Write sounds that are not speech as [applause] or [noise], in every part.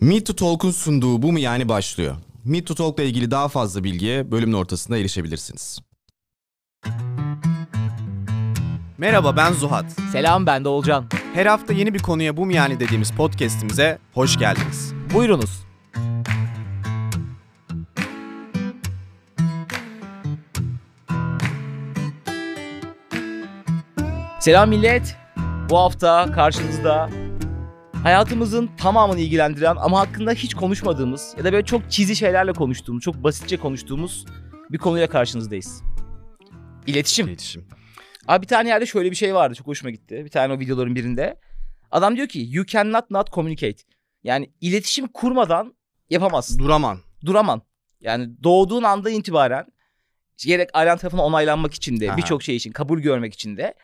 Meet to Talk'un sunduğu bu mu yani başlıyor. Meet to Talk'la ilgili daha fazla bilgiye bölümün ortasında erişebilirsiniz. Merhaba ben Zuhat. Selam ben de Olcan. Her hafta yeni bir konuya bu mu yani dediğimiz podcast'imize hoş geldiniz. Buyurunuz. Selam millet. Bu hafta karşınızda hayatımızın tamamını ilgilendiren ama hakkında hiç konuşmadığımız ya da böyle çok çizi şeylerle konuştuğumuz, çok basitçe konuştuğumuz bir konuyla karşınızdayız. İletişim. İletişim. Abi bir tane yerde şöyle bir şey vardı çok hoşuma gitti. Bir tane o videoların birinde. Adam diyor ki you cannot not communicate. Yani iletişim kurmadan yapamazsın. Duraman. Duraman. Yani doğduğun anda itibaren gerek ailen tarafından onaylanmak için de birçok şey için kabul görmek için de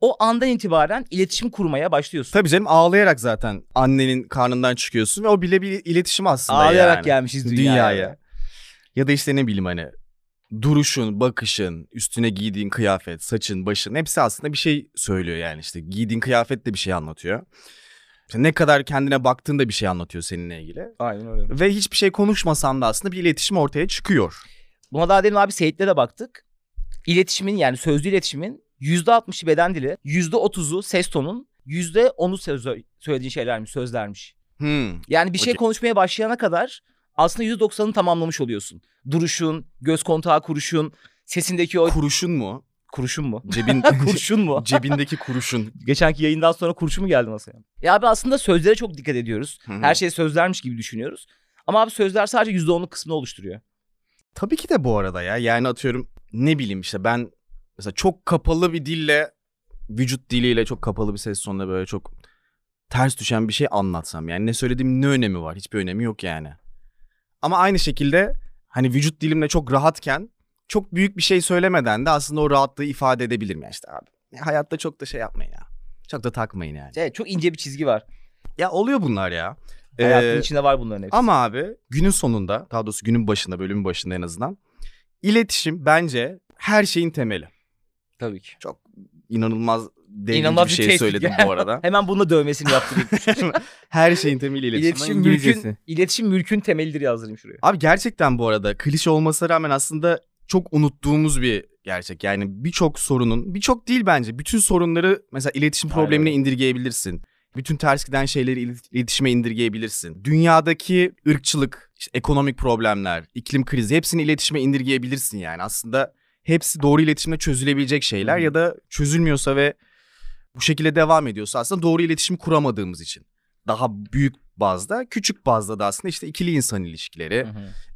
o andan itibaren iletişim kurmaya başlıyorsun. Tabii canım ağlayarak zaten annenin karnından çıkıyorsun ve o bile bir iletişim aslında Ağlayarak yani. gelmişiz dünyaya. dünyaya. Ya da işte ne bileyim hani duruşun, bakışın, üstüne giydiğin kıyafet, saçın, başın hepsi aslında bir şey söylüyor yani işte giydiğin kıyafet de bir şey anlatıyor. İşte ne kadar kendine baktığın da bir şey anlatıyor seninle ilgili. Aynen öyle. Ve hiçbir şey konuşmasan da aslında bir iletişim ortaya çıkıyor. Buna daha demin abi Seyit'le de baktık. İletişimin yani sözlü iletişimin %60'ı beden dili, %30'u ses tonun, %10'u söz, söylediğin şeylermiş, sözlermiş. Hmm. Yani bir şey Okey. konuşmaya başlayana kadar aslında %90'ını tamamlamış oluyorsun. Duruşun, göz kontağı kuruşun, sesindeki o Kuruşun mu? kuruşun mu? Cebin [laughs] [laughs] kurşun mu? cebindeki kuruşun. Geçenki yayından sonra kurşun mu geldi masaya? Ya abi aslında sözlere çok dikkat ediyoruz. Hı hı. Her şey sözlermiş gibi düşünüyoruz. Ama abi sözler sadece %10'luk kısmını oluşturuyor. Tabii ki de bu arada ya. Yani atıyorum ne bileyim işte ben mesela çok kapalı bir dille vücut diliyle çok kapalı bir ses tonuyla böyle çok ters düşen bir şey anlatsam yani ne söylediğim ne önemi var? Hiçbir önemi yok yani. Ama aynı şekilde hani vücut dilimle çok rahatken çok büyük bir şey söylemeden de aslında o rahatlığı ifade edebilirim ya işte abi. Ya hayatta çok da şey yapmayın ya. Çok da takmayın yani. Evet, çok ince bir çizgi var. Ya oluyor bunlar ya. Hayatın Ee, içinde var bunların hepsi. Ama abi günün sonunda daha doğrusu günün başında bölümün başında en azından iletişim bence her şeyin temeli. Tabii ki. Çok inanılmaz devrimci İnanılmaz bir bir şey tespit söyledim bu arada. [laughs] Hemen bununla dövmesini yaptım. [laughs] her şeyin temeli iletişim. iletişim İngilizcesi. mülkün, iletişim mülkün temelidir yazdırayım şuraya. Abi gerçekten bu arada klişe olmasına rağmen aslında çok unuttuğumuz bir gerçek. Yani birçok sorunun, birçok değil bence. Bütün sorunları mesela iletişim Aynen problemine öyle. indirgeyebilirsin. Bütün ters giden şeyleri ilet- iletişime indirgeyebilirsin. Dünyadaki ırkçılık, işte ekonomik problemler, iklim krizi hepsini iletişime indirgeyebilirsin yani. Aslında hepsi doğru iletişimle çözülebilecek şeyler Hı. ya da çözülmüyorsa ve bu şekilde devam ediyorsa aslında doğru iletişim kuramadığımız için. Daha büyük bazda, küçük bazda da aslında işte ikili insan ilişkileri,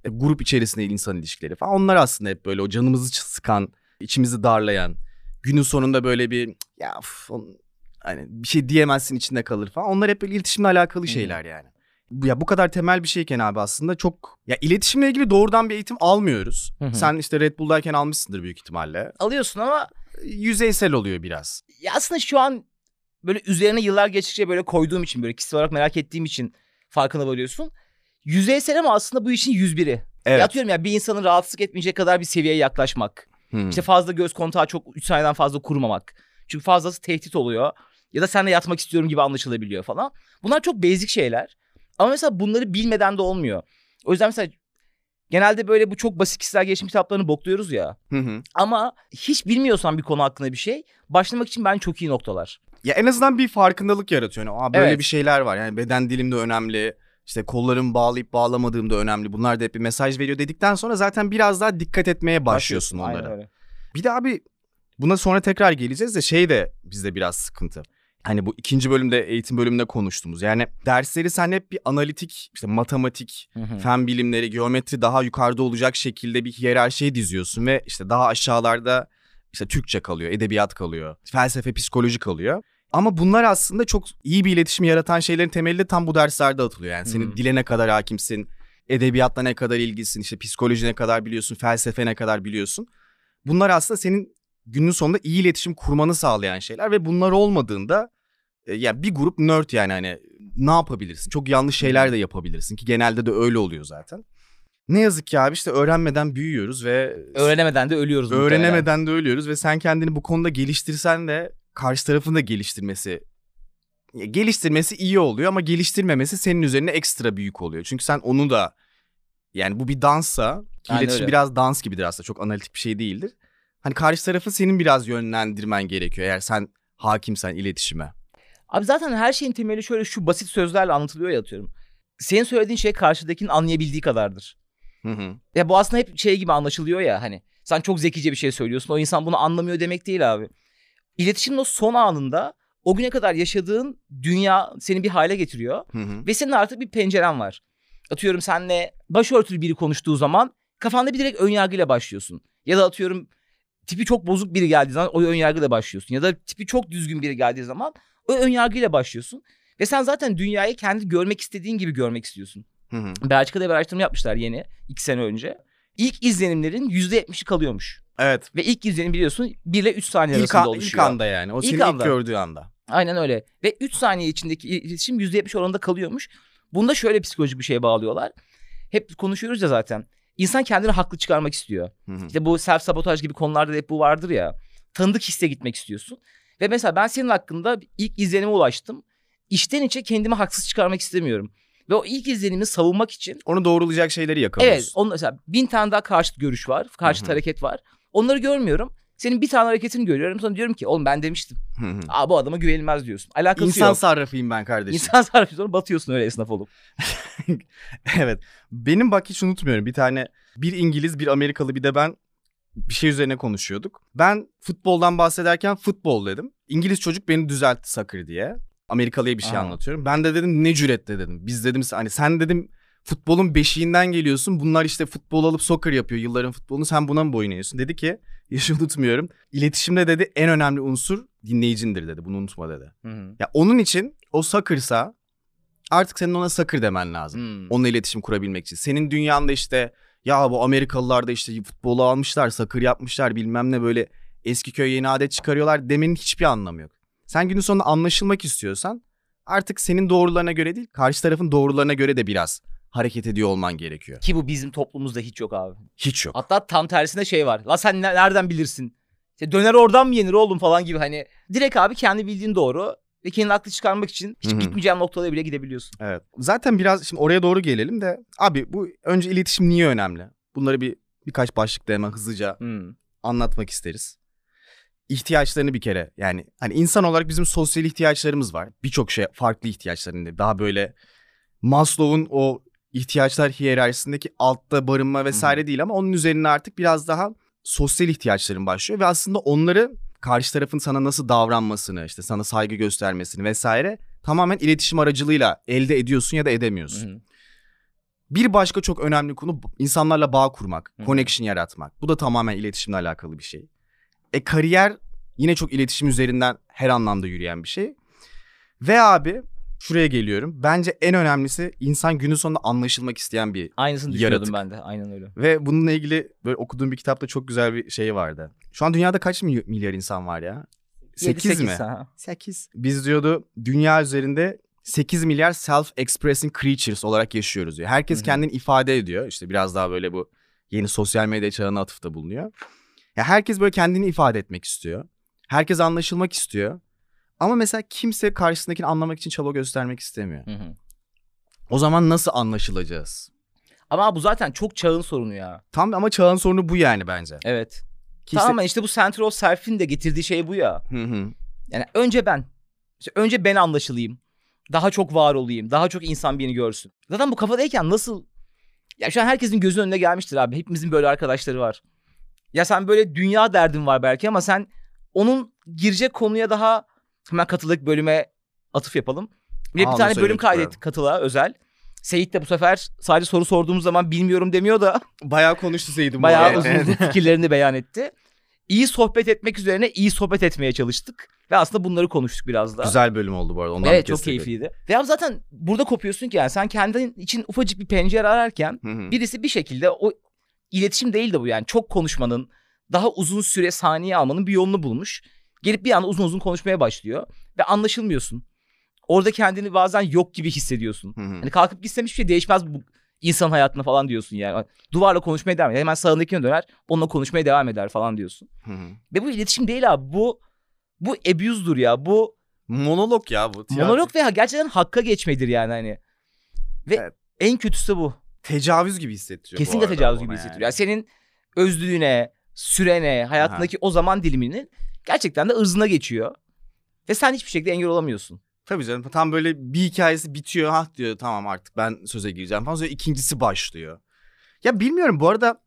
e, grup içerisinde insan ilişkileri falan. Onlar aslında hep böyle o canımızı sıkan, içimizi darlayan, günün sonunda böyle bir "Cık, ya üf, on- hani bir şey diyemezsin içinde kalır falan. Onlar hep böyle iletişimle alakalı şeyler yani. Ya bu kadar temel bir şeyken abi aslında çok ya iletişimle ilgili doğrudan bir eğitim almıyoruz. Hı hı. Sen işte Red Bull'dayken almışsındır büyük ihtimalle. Alıyorsun ama Yüzeysel oluyor biraz. ya aslında şu an böyle üzerine yıllar geçtikçe böyle koyduğum için böyle kişisel olarak merak ettiğim için farkına varıyorsun. Yüzeysel ama aslında bu işin 101'i. Evet. Ya atıyorum ya bir insanı rahatsız etmeyecek kadar bir seviyeye yaklaşmak. Hmm. İşte fazla göz kontağı çok 3 saniyeden fazla kurmamak. Çünkü fazlası tehdit oluyor. Ya da seninle yatmak istiyorum gibi anlaşılabiliyor falan. Bunlar çok basic şeyler. Ama mesela bunları bilmeden de olmuyor. O yüzden mesela genelde böyle bu çok basit kişisel gelişim kitaplarını bokluyoruz ya. Hı hı. Ama hiç bilmiyorsan bir konu hakkında bir şey başlamak için ben çok iyi noktalar. Ya en azından bir farkındalık yaratıyor. Yani, Aa, böyle Evet. bir şeyler var. Yani beden dilim de önemli. İşte kollarımı bağlayıp bağlamadığım da önemli. Bunlar da hep bir mesaj veriyor dedikten sonra zaten biraz daha dikkat etmeye başlıyorsun Aynen onlara. öyle. Bir de abi buna sonra tekrar geleceğiz de şey de bizde biraz sıkıntı. Hani bu ikinci bölümde eğitim bölümünde konuştuğumuz. Yani dersleri sen hep bir analitik, işte matematik, Hı hı. fen bilimleri, geometri daha yukarıda olacak şekilde bir hiyerarşiye diziyorsun ve işte daha aşağılarda işte Türkçe kalıyor, edebiyat kalıyor, felsefe, psikoloji kalıyor. Ama bunlar aslında çok iyi bir iletişim yaratan şeylerin temeli de tam bu derslerde atılıyor. Yani senin Hmm. dile ne kadar hakimsin, edebiyatla ne kadar ilgisin, işte psikoloji ne kadar biliyorsun, felsefe ne kadar biliyorsun. Bunlar aslında senin günün sonunda iyi iletişim kurmanı sağlayan şeyler ve bunlar olmadığında e, ya bir grup nerd yani hani ne yapabilirsin? Çok yanlış şeyler de yapabilirsin ki genelde de öyle oluyor zaten. Ne yazık ki abi işte öğrenmeden büyüyoruz ve Öğrenemeden de ölüyoruz. öğrenemeden de ölüyoruz ve sen kendini bu konuda geliştirsen de karşı tarafın da geliştirmesi Geliştirmesi iyi oluyor ama geliştirmemesi senin üzerine ekstra büyük oluyor. Çünkü sen onu da yani bu bir danssa ki Aynen iletişim öyle. biraz dans gibidir aslında çok analitik bir şey değildir. Hani karşı tarafı senin biraz yönlendirmen gerekiyor eğer sen hakimsen iletişime. Abi zaten her şeyin temeli şöyle şu basit sözlerle anlatılıyor ya atıyorum. Senin söylediğin şey karşıdakinin anlayabildiği kadardır. Hı hı. Ya bu aslında hep şey gibi anlaşılıyor ya hani. Sen çok zekice bir şey söylüyorsun. O insan bunu anlamıyor demek değil abi. İletişimin o son anında o güne kadar yaşadığın dünya seni bir hale getiriyor. Hı hı. Ve senin artık bir penceren var. Atıyorum senle başörtülü biri konuştuğu zaman kafanda bir direkt önyargıyla başlıyorsun. Ya da atıyorum tipi çok bozuk biri geldiği zaman o önyargıyla başlıyorsun. Ya da tipi çok düzgün biri geldiği zaman o önyargıyla başlıyorsun. Ve sen zaten dünyayı kendi görmek istediğin gibi görmek istiyorsun. Hı hı. Belçika'da bir araştırma yapmışlar yeni iki sene önce. İlk izlenimlerin %70'i kalıyormuş. Evet. Ve ilk izlenim biliyorsun 1 ile 3 saniye İlk, arasında an- oluşuyor. ilk anda yani. O İlk seni ilk anda. gördüğü anda. Aynen öyle. Ve 3 saniye içindeki iletişim %70 oranında kalıyormuş. Bunda şöyle psikolojik bir şeye bağlıyorlar. Hep konuşuyoruz ya zaten. İnsan kendini haklı çıkarmak istiyor. Hı hı. İşte bu self sabotaj gibi konularda da hep bu vardır ya. Tanıdık hisse gitmek istiyorsun. Ve mesela ben senin hakkında ilk izlenime ulaştım. İçten içe kendimi haksız çıkarmak istemiyorum. Ve o ilk izlenimi savunmak için Onu doğrulayacak şeyleri yakalıyorsun. evet onun mesela bin tane daha karşıt görüş var. Karşıt Hı hı. hareket var. Onları görmüyorum. Senin bir tane hareketini görüyorum. Sonra diyorum ki oğlum ben demiştim. Hı hı. Aa bu adama güvenilmez diyorsun. Alakası İnsan yok. sarrafıyım ben kardeşim. İnsan sarrafı sonra batıyorsun öyle esnaf olup. [laughs] evet. Benim bak hiç unutmuyorum. Bir tane bir İngiliz, bir Amerikalı bir de ben bir şey üzerine konuşuyorduk. Ben futboldan bahsederken futbol dedim. İngiliz çocuk beni düzeltti sakır diye. Amerikalıya bir şey Aa. anlatıyorum. Ben de dedim ne cüretle dedim. Biz dedim hani sen dedim futbolun beşiğinden geliyorsun. Bunlar işte futbol alıp soccer yapıyor yılların futbolunu. Sen buna mı boyun eğiyorsun? Dedi ki [laughs] hiç unutmuyorum. İletişimde dedi en önemli unsur dinleyicindir dedi. Bunu unutma dedi. Ya onun için o soccer'sa artık senin ona soccer demen lazım. Hmm. Onunla iletişim kurabilmek için. Senin dünyanda işte ya bu Amerikalılar da işte futbolu almışlar, sakır yapmışlar bilmem ne böyle eski köy yeni adet çıkarıyorlar demenin hiçbir anlamı yok. Sen günün sonunda anlaşılmak istiyorsan artık senin doğrularına göre değil karşı tarafın doğrularına göre de biraz hareket ediyor olman gerekiyor. Ki bu bizim toplumumuzda hiç yok abi. Hiç yok. Hatta tam tersine şey var. La sen ne- nereden bilirsin? İşte döner oradan mı yenir oğlum falan gibi hani. Direkt abi kendi bildiğin doğru. Ve kendini haklı çıkarmak için hiç Hı hı. gitmeyeceğin noktalara bile gidebiliyorsun. Evet. Zaten biraz şimdi oraya doğru gelelim de abi bu önce iletişim niye önemli? Bunları bir birkaç başlıkta hemen hızlıca Hmm. anlatmak isteriz. İhtiyaçlarını bir kere yani hani insan olarak bizim sosyal ihtiyaçlarımız var. Birçok şey farklı ihtiyaçlarında daha böyle Maslow'un o ihtiyaçlar hiyerarşisindeki altta barınma vesaire değil ama onun üzerine artık biraz daha sosyal ihtiyaçların başlıyor ve aslında onları karşı tarafın sana nasıl davranmasını, işte sana saygı göstermesini vesaire tamamen iletişim aracılığıyla elde ediyorsun ya da edemiyorsun. Hı hı. Bir başka çok önemli konu insanlarla bağ kurmak, Hı hı. connection yaratmak. Bu da tamamen iletişimle alakalı bir şey. E kariyer yine çok iletişim üzerinden her anlamda yürüyen bir şey. Ve abi şuraya geliyorum. Bence en önemlisi insan günün sonunda anlaşılmak isteyen bir Aynısını düşünüyordum Yaratık. ben de. Aynen öyle. ve bununla ilgili böyle okuduğum bir kitapta çok güzel bir şey vardı. Şu an dünyada kaç mi- milyar insan var ya? 8 Yedi, mi? sekiz, ha. 8. Biz diyordu dünya üzerinde 8 milyar self-expressing creatures olarak yaşıyoruz diyor. Herkes Hı hı. kendini ifade ediyor. İşte biraz daha böyle bu yeni sosyal medya çağına atıfta bulunuyor. Ya herkes böyle kendini ifade etmek istiyor. Herkes anlaşılmak istiyor. Ama mesela kimse karşısındakini anlamak için çaba göstermek istemiyor. Hı hı. O zaman nasıl anlaşılacağız? Ama bu zaten çok çağın sorunu ya. Tam ama çağın sorunu bu yani bence. Evet. Kimse... Tamamen işte bu Center of Self'in de getirdiği şey bu ya. Hı hı. Yani önce ben. İşte önce ben anlaşılayım. Daha çok var olayım. Daha çok insan beni görsün. Zaten bu kafadayken nasıl... Ya şu an herkesin gözünün önüne gelmiştir abi. Hepimizin böyle arkadaşları var. Ya sen böyle dünya derdin var belki ama sen onun girecek konuya daha hemen katılık bölüme atıf yapalım. Bir, de bir tane bölüm kaydettik katıla özel. Seyit de bu sefer sadece soru sorduğumuz zaman bilmiyorum demiyor da [laughs] Bayağı konuştu Seyit'im. bu bayağı uzun uzun fikirlerini beyan etti. İyi sohbet etmek üzerine iyi sohbet etmeye çalıştık. Ve aslında bunları konuştuk biraz da. Güzel bölüm oldu bu arada. Ondan evet çok keyifliydi. Ve abi zaten burada kopuyorsun ki yani sen kendin için ufacık bir pencere ararken Hı hı. birisi bir şekilde o iletişim değil de bu yani çok konuşmanın daha uzun süre saniye almanın bir yolunu bulmuş. Gelip bir anda uzun uzun konuşmaya başlıyor ve anlaşılmıyorsun. Orada kendini bazen yok gibi hissediyorsun. Hani kalkıp gitsem hiçbir şey değişmez bu insan hayatına falan diyorsun yani. Duvarla konuşmaya devam eder. Hemen sağındakine döner onunla konuşmaya devam eder falan diyorsun. Ve bu iletişim değil abi. Bu bu abuse'dur ya. Bu Monolog ya bu. tiyatro. Monolog veya gerçekten hakka geçmedir yani hani. Ve Evet. en kötüsü bu. Tecavüz gibi hissettiriyor Kesinlikle tecavüz gibi yani. hissettiriyor. Yani senin özlüğüne, sürene, hayatındaki o zaman diliminin gerçekten de ırzına geçiyor. Ve sen hiçbir şekilde engel olamıyorsun. Tabii canım tam böyle bir hikayesi bitiyor. Ha diyor tamam artık ben söze gireceğim falan. Sonra ikincisi başlıyor. Ya bilmiyorum bu arada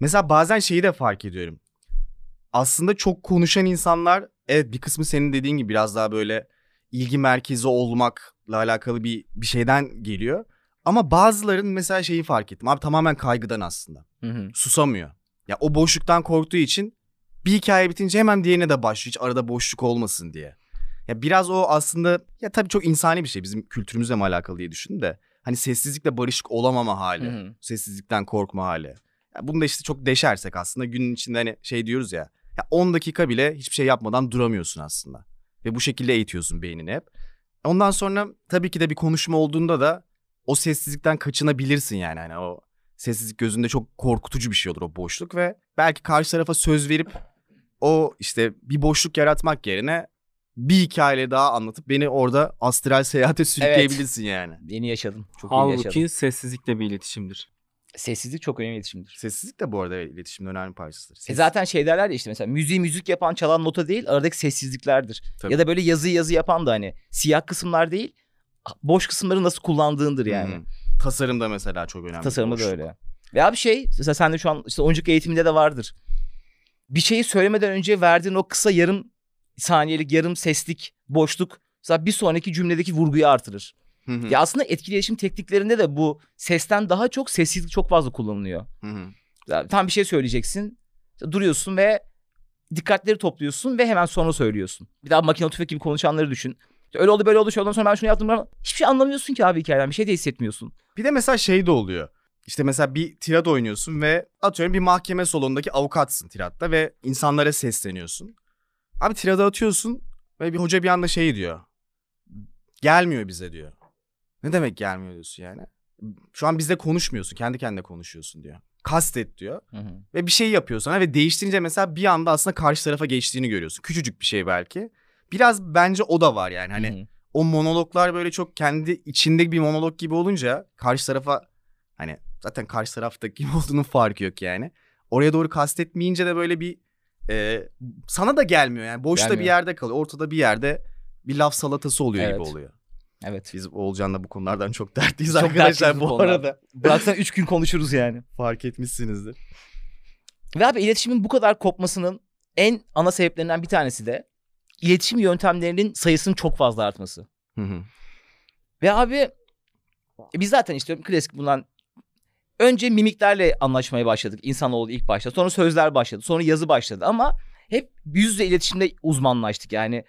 mesela bazen şeyi de fark ediyorum. Aslında çok konuşan insanlar evet bir kısmı senin dediğin gibi biraz daha böyle ilgi merkezi olmakla alakalı bir bir şeyden geliyor. Ama bazıların mesela şeyi fark ettim. Abi tamamen kaygıdan aslında. Hı hı. Susamıyor. Ya o boşluktan korktuğu için bir hikaye bitince hemen diğerine de başlıyor. Hiç arada boşluk olmasın diye. Ya biraz o aslında ya tabii çok insani bir şey. Bizim kültürümüzle mi alakalı diye düşündüm de. Hani sessizlikle barışık olamama hali. Hı hı. Sessizlikten korkma hali. Ya bunu da işte çok deşersek aslında günün içinde hani şey diyoruz ya. Ya 10 dakika bile hiçbir şey yapmadan duramıyorsun aslında. Ve bu şekilde eğitiyorsun beynini hep. Ondan sonra tabii ki de bir konuşma olduğunda da o sessizlikten kaçınabilirsin yani. Hani o sessizlik gözünde çok korkutucu bir şey olur o boşluk ve belki karşı tarafa söz verip o işte bir boşluk yaratmak yerine bir hikaye daha anlatıp beni orada astral seyahate sürükleyebilirsin yani. Yeni yaşadım. Çok iyi yaşadım. Halbuki sessizlikle bir iletişimdir. Sessizlik çok önemli iletişimdir. Sessizlik de bu arada iletişimin önemli parçasıdır. E zaten şey derler ya işte mesela müziği müzik yapan çalan nota değil aradaki sessizliklerdir. Tabii. Ya da böyle yazı yazı yapan da hani siyah kısımlar değil boş kısımları nasıl kullandığındır yani. Hı hı. Tasarımda mesela çok önemli. Tasarımda da öyle. Ve abi şey mesela sen de şu an işte oyunculuk eğitiminde de vardır. Bir şeyi söylemeden önce verdiğin o kısa yarım saniyelik yarım seslik boşluk mesela bir sonraki cümledeki vurguyu artırır. Hı hı. Ya aslında etkileşim tekniklerinde de bu sesten daha çok sessizlik çok fazla kullanılıyor. Hı hı. Tam bir şey söyleyeceksin. Duruyorsun ve dikkatleri topluyorsun ve hemen sonra söylüyorsun. Bir daha makine tüfek gibi konuşanları düşün. Öyle oldu böyle oldu şöyle ondan sonra ben şunu yaptım. falan. Hiçbir şey anlamıyorsun ki abi hikayeden. Bir şey de hissetmiyorsun. Bir de mesela şey de oluyor. İşte mesela bir tirat oynuyorsun ve atıyorum bir mahkeme salonundaki avukatsın tiratta ve insanlara sesleniyorsun. Abi tirada atıyorsun ve bir hoca bir anda şey diyor. Gelmiyor bize diyor. Ne demek gelmiyor diyorsun yani? Şu an bizde konuşmuyorsun. Kendi kendine konuşuyorsun diyor. Kastet diyor. Ve bir şey yapıyor sana ve değiştirince mesela bir anda aslında karşı tarafa geçtiğini görüyorsun. Küçücük bir şey belki. Biraz bence o da var yani. Hani Hı hı. o monologlar böyle çok kendi içinde bir monolog gibi olunca karşı tarafa hani zaten karşı taraftaki kim [laughs] olduğunun farkı yok yani. Oraya doğru kastetmeyince de böyle bir e, sana da gelmiyor yani. Boşta bir Gelmiyor. yerde kalıyor. Ortada bir yerde bir laf salatası oluyor gibi Evet. oluyor. Evet. Biz Oğulcan'la bu konulardan çok dertliyiz Çok arkadaşlar dertliyiz bu konulardan. arada. Bıraksan 3 gün konuşuruz yani. [laughs] Fark etmişsinizdir. Ve abi iletişimin bu kadar kopmasının en ana sebeplerinden bir tanesi de iletişim yöntemlerinin sayısının çok fazla artması. Hı hı. Ve abi e, biz zaten işte klasik bundan önce mimiklerle anlaşmaya başladık insanoğlu ilk başta. Sonra sözler başladı. Sonra yazı başladı ama hep yüz yüze iletişimde uzmanlaştık yani.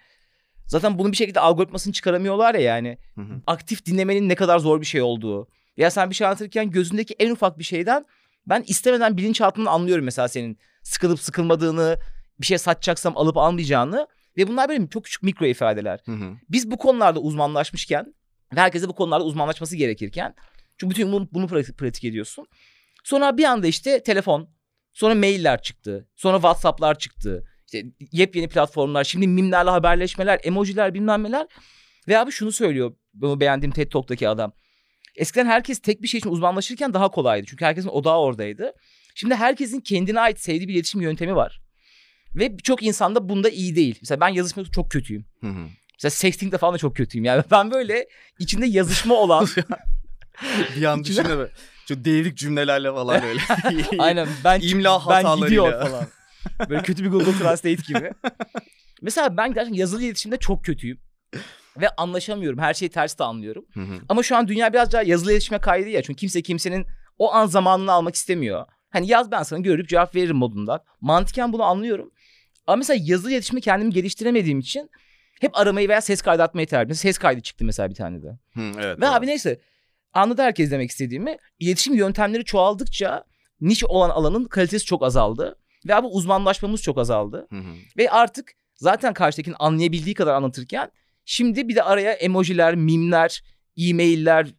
Zaten bunun bir şekilde algoritmasını çıkaramıyorlar ya yani. Hı hı. Aktif dinlemenin ne kadar zor bir şey olduğu. Ya sen bir şey anlatırken gözündeki en ufak bir şeyden ben istemeden bilinçaltından anlıyorum mesela senin sıkılıp sıkılmadığını, bir şey satacaksam alıp almayacağını. Ve bunlar benim çok küçük mikro ifadeler Hı hı. biz bu konularda uzmanlaşmışken ve herkese bu konularda uzmanlaşması gerekirken çünkü bütün bunu, bunu pratik, pratik ediyorsun. Sonra bir anda işte telefon, sonra mailler çıktı, sonra WhatsApp'lar çıktı. İşte yepyeni platformlar, şimdi mimlerle haberleşmeler, emojiler bilmem neler. Ve abi şunu söylüyor bu beğendiğim TED Talk'taki adam. Eskiden herkes tek bir şey için uzmanlaşırken daha kolaydı. Çünkü herkesin odağı oradaydı. Şimdi herkesin kendine ait sevdiği bir iletişim yöntemi var. Ve birçok insan da bunda iyi değil. Mesela ben yazışmada çok kötüyüm. Hı hı. Mesela sexting'de falan da çok kötüyüm. Yani ben böyle içinde yazışma olan [laughs] bir an düşünme. Çok devrik cümlelerle falan böyle. [laughs] aynen ben İmla ben gidiyor falan. Böyle kötü bir Google Translate gibi. [laughs] Mesela ben gerçekten yazılı iletişimde çok kötüyüm. Ve anlaşamıyorum. Her şeyi ters de anlıyorum. Hı hı. Ama şu an dünya biraz daha yazılı iletişime kaydı ya. Çünkü kimse kimsenin o an zamanını almak istemiyor. Hani yaz ben sana görüp cevap veririm modunda. Mantıken bunu anlıyorum. Ama mesela yazılı iletişimi kendimi geliştiremediğim için hep aramayı veya ses kaydı atmayı tercih ediyorum. Ses kaydı çıktı mesela bir tane de. Hı, evet. Ve doğru. abi neyse anladı herkes demek istediğimi. İletişim yöntemleri çoğaldıkça niş olan alanın kalitesi çok azaldı. Ve abi uzmanlaşmamız çok azaldı. Hı hı. Ve artık zaten karşıdakinin anlayabildiği kadar anlatırken şimdi bir de araya emojiler, mimler, e-mailler,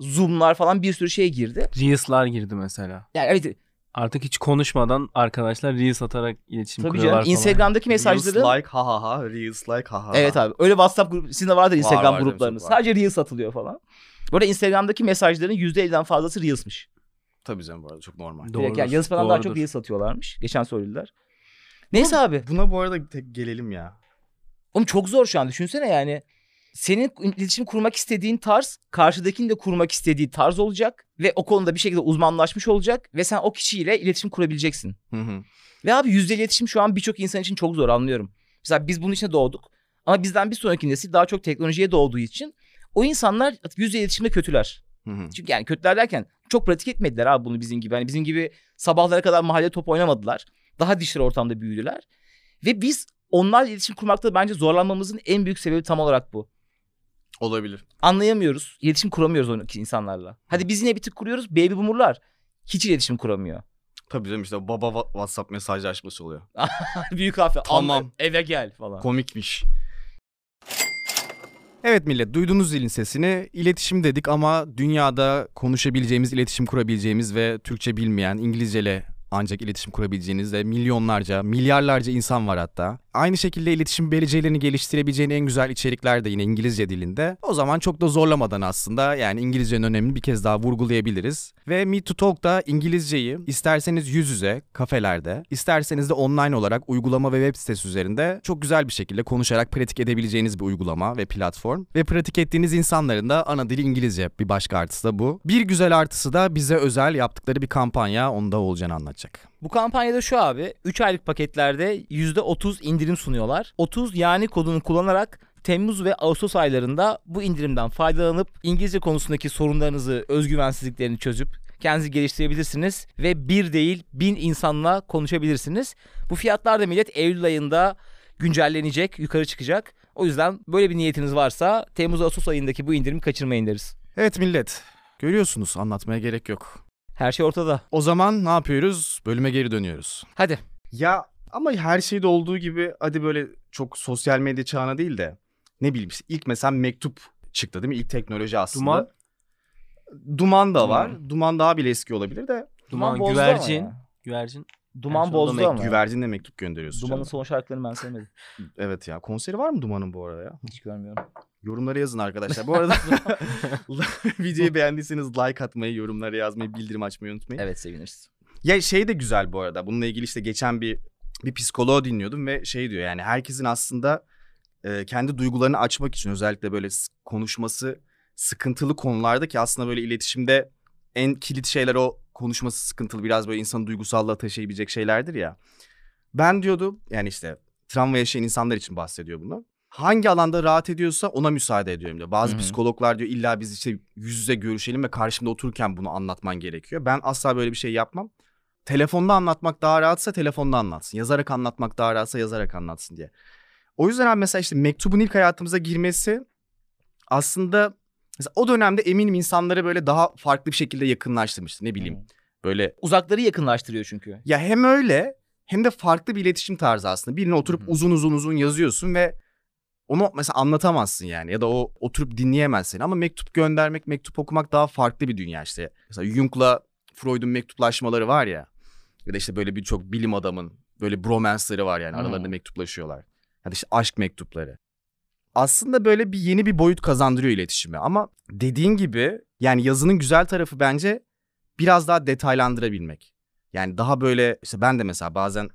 zoomlar falan bir sürü şey girdi. Reels'lar girdi mesela. Yani evet Artık hiç konuşmadan arkadaşlar Reels atarak iletişim Tabii kuruyorlar canım. falan. Instagram'daki mesajları Reels like ha ha ha. Reels like ha ha ha. Evet abi. Öyle WhatsApp grubu sizin de vardır Instagram var, mi? gruplarınız. Var. Sadece Reels atılıyor falan. Bu arada Instagram'daki mesajların %50'den fazlası Reels'miş. Tabii canım bu arada çok normal. Doğrudur, Direkt yani yazıdan daha çok doğrudur. Reels atıyorlarmış. Geçen söylediler. Neyse abi. Buna bu arada tek gelelim ya. Oğlum çok zor şu an. Düşünsene yani. Senin iletişim kurmak istediğin tarz karşıdakinin de kurmak istediği tarz olacak ve o konuda bir şekilde uzmanlaşmış olacak ve sen o kişiyle iletişim kurabileceksin. Hı hı. Ve abi yüzde iletişim şu an birçok insan için çok zor anlıyorum. Mesela biz bunun içine doğduk. Ama bizden bir sonraki nesil daha çok teknolojiye doğduğu için o insanlar yüzde iletişimde kötüler. Hı hı. Çünkü yani kötüler derken çok pratik etmediler abi bunu bizim gibi. Hani bizim gibi sabahlara kadar mahalle top oynamadılar. Daha dişli ortamda büyüdüler. Ve biz onlarla iletişim kurmakta bence zorlanmamızın en büyük sebebi tam olarak bu. Olabilir. Anlayamıyoruz. iletişim kuramıyoruz o insanlarla. Hadi biz yine bir tık kuruyoruz. Baby boomerlar hiç iletişim kuramıyor. Tabii canım işte baba wa- WhatsApp mesajlaşması oluyor. [laughs] Büyük harfle. Tamam. "Anne, Eve gel falan. Komikmiş. Evet millet duydunuz zilin sesini. İletişim dedik ama dünyada konuşabileceğimiz, iletişim kurabileceğimiz ve Türkçe bilmeyen, İngilizceyle ancak iletişim kurabileceğiniz de milyonlarca, milyarlarca insan var hatta. Aynı şekilde iletişim becerilerini geliştirebileceğin en güzel içerikler de yine İngilizce dilinde. O zaman çok da zorlamadan aslında yani İngilizcenin önemini bir kez daha vurgulayabiliriz. Ve Meet to Talk'ta İngilizceyi isterseniz yüz yüze kafelerde, isterseniz de online olarak uygulama ve web sitesi üzerinde çok güzel bir şekilde konuşarak pratik edebileceğiniz bir uygulama ve platform. Ve pratik ettiğiniz insanların da ana dili İngilizce bir başka artısı da bu. Bir güzel artısı da bize özel yaptıkları bir kampanya onu da Oğulcan anlatacak. Bu kampanyada şu abi 3 aylık paketlerde %30 indirim sunuyorlar. 30 yani kodunu kullanarak Temmuz ve Ağustos aylarında bu indirimden faydalanıp İngilizce konusundaki sorunlarınızı, özgüvensizliklerini çözüp kendinizi geliştirebilirsiniz ve bir değil bin insanla konuşabilirsiniz. Bu fiyatlar da millet Eylül ayında güncellenecek, yukarı çıkacak. O yüzden böyle bir niyetiniz varsa Temmuz Ağustos ayındaki bu indirimi kaçırmayın deriz. Evet millet görüyorsunuz anlatmaya gerek yok. Her şey ortada. O zaman ne yapıyoruz? Bölüme geri dönüyoruz. Hadi. Ya ama her şeyde olduğu gibi hadi böyle çok sosyal medya çağına değil de ne bileyim işte ilk mesela mektup çıktı değil mi? İlk teknoloji aslında. Duman? Duman da Duman. var. Duman daha bile eski olabilir de. Duman, bozdu ama güvercin. ya. Güvercin. Duman oldu bozdu ama. Güvercinle mektup gönderiyorsun. Duman'ın canım. son şarkılarını ben sevmedim. [laughs] Evet ya. Konseri var mı Duman'ın bu arada ya? Hiç görmüyorum. Yorumlara yazın arkadaşlar. Bu arada [laughs] [laughs] videoyu beğendiyseniz like atmayı, yorumlara yazmayı, bildirim açmayı unutmayın. Evet seviniriz. Ya şey de güzel bu arada. Bununla ilgili işte geçen bir bir psikoloğu dinliyordum ve şey diyor yani herkesin aslında e, kendi duygularını açmak için özellikle böyle konuşması sıkıntılı konularda ki aslında böyle iletişimde en kilit şeyler o konuşması sıkıntılı biraz böyle insanı duygusallığa taşıyabilecek şeylerdir ya. Ben diyordu yani işte travma yaşayan insanlar için bahsediyor bunu. Hangi alanda rahat ediyorsa ona müsaade ediyorum diyor. Bazı Hı hı. psikologlar diyor illa biz işte yüz yüze görüşelim ve karşımda otururken bunu anlatman gerekiyor. Ben asla böyle bir şey yapmam. Telefonda anlatmak daha rahatsa telefonda anlatsın. Yazarak anlatmak daha rahatsa yazarak anlatsın diye. O yüzden abi mesela işte mektubun ilk hayatımıza girmesi aslında mesela o dönemde eminim insanları böyle daha farklı bir şekilde yakınlaştırmıştı. Ne bileyim Hı. böyle Uzakları yakınlaştırıyor çünkü. ya hem öyle hem de farklı bir iletişim tarzı aslında. Birine oturup hı. uzun uzun uzun yazıyorsun ve onu mesela anlatamazsın yani ya da o oturup dinleyemezsin ama mektup göndermek, mektup okumak daha farklı bir dünya işte. Mesela Jung'la Freud'un mektuplaşmaları var ya ya da işte böyle birçok bilim adamın böyle bromance'ları var yani aralarında mektuplaşıyorlar. Ya da işte aşk mektupları. Aslında böyle bir yeni bir boyut kazandırıyor iletişimi ama dediğin gibi yani yazının güzel tarafı bence biraz daha detaylandırabilmek. Yani daha böyle işte ben de mesela bazen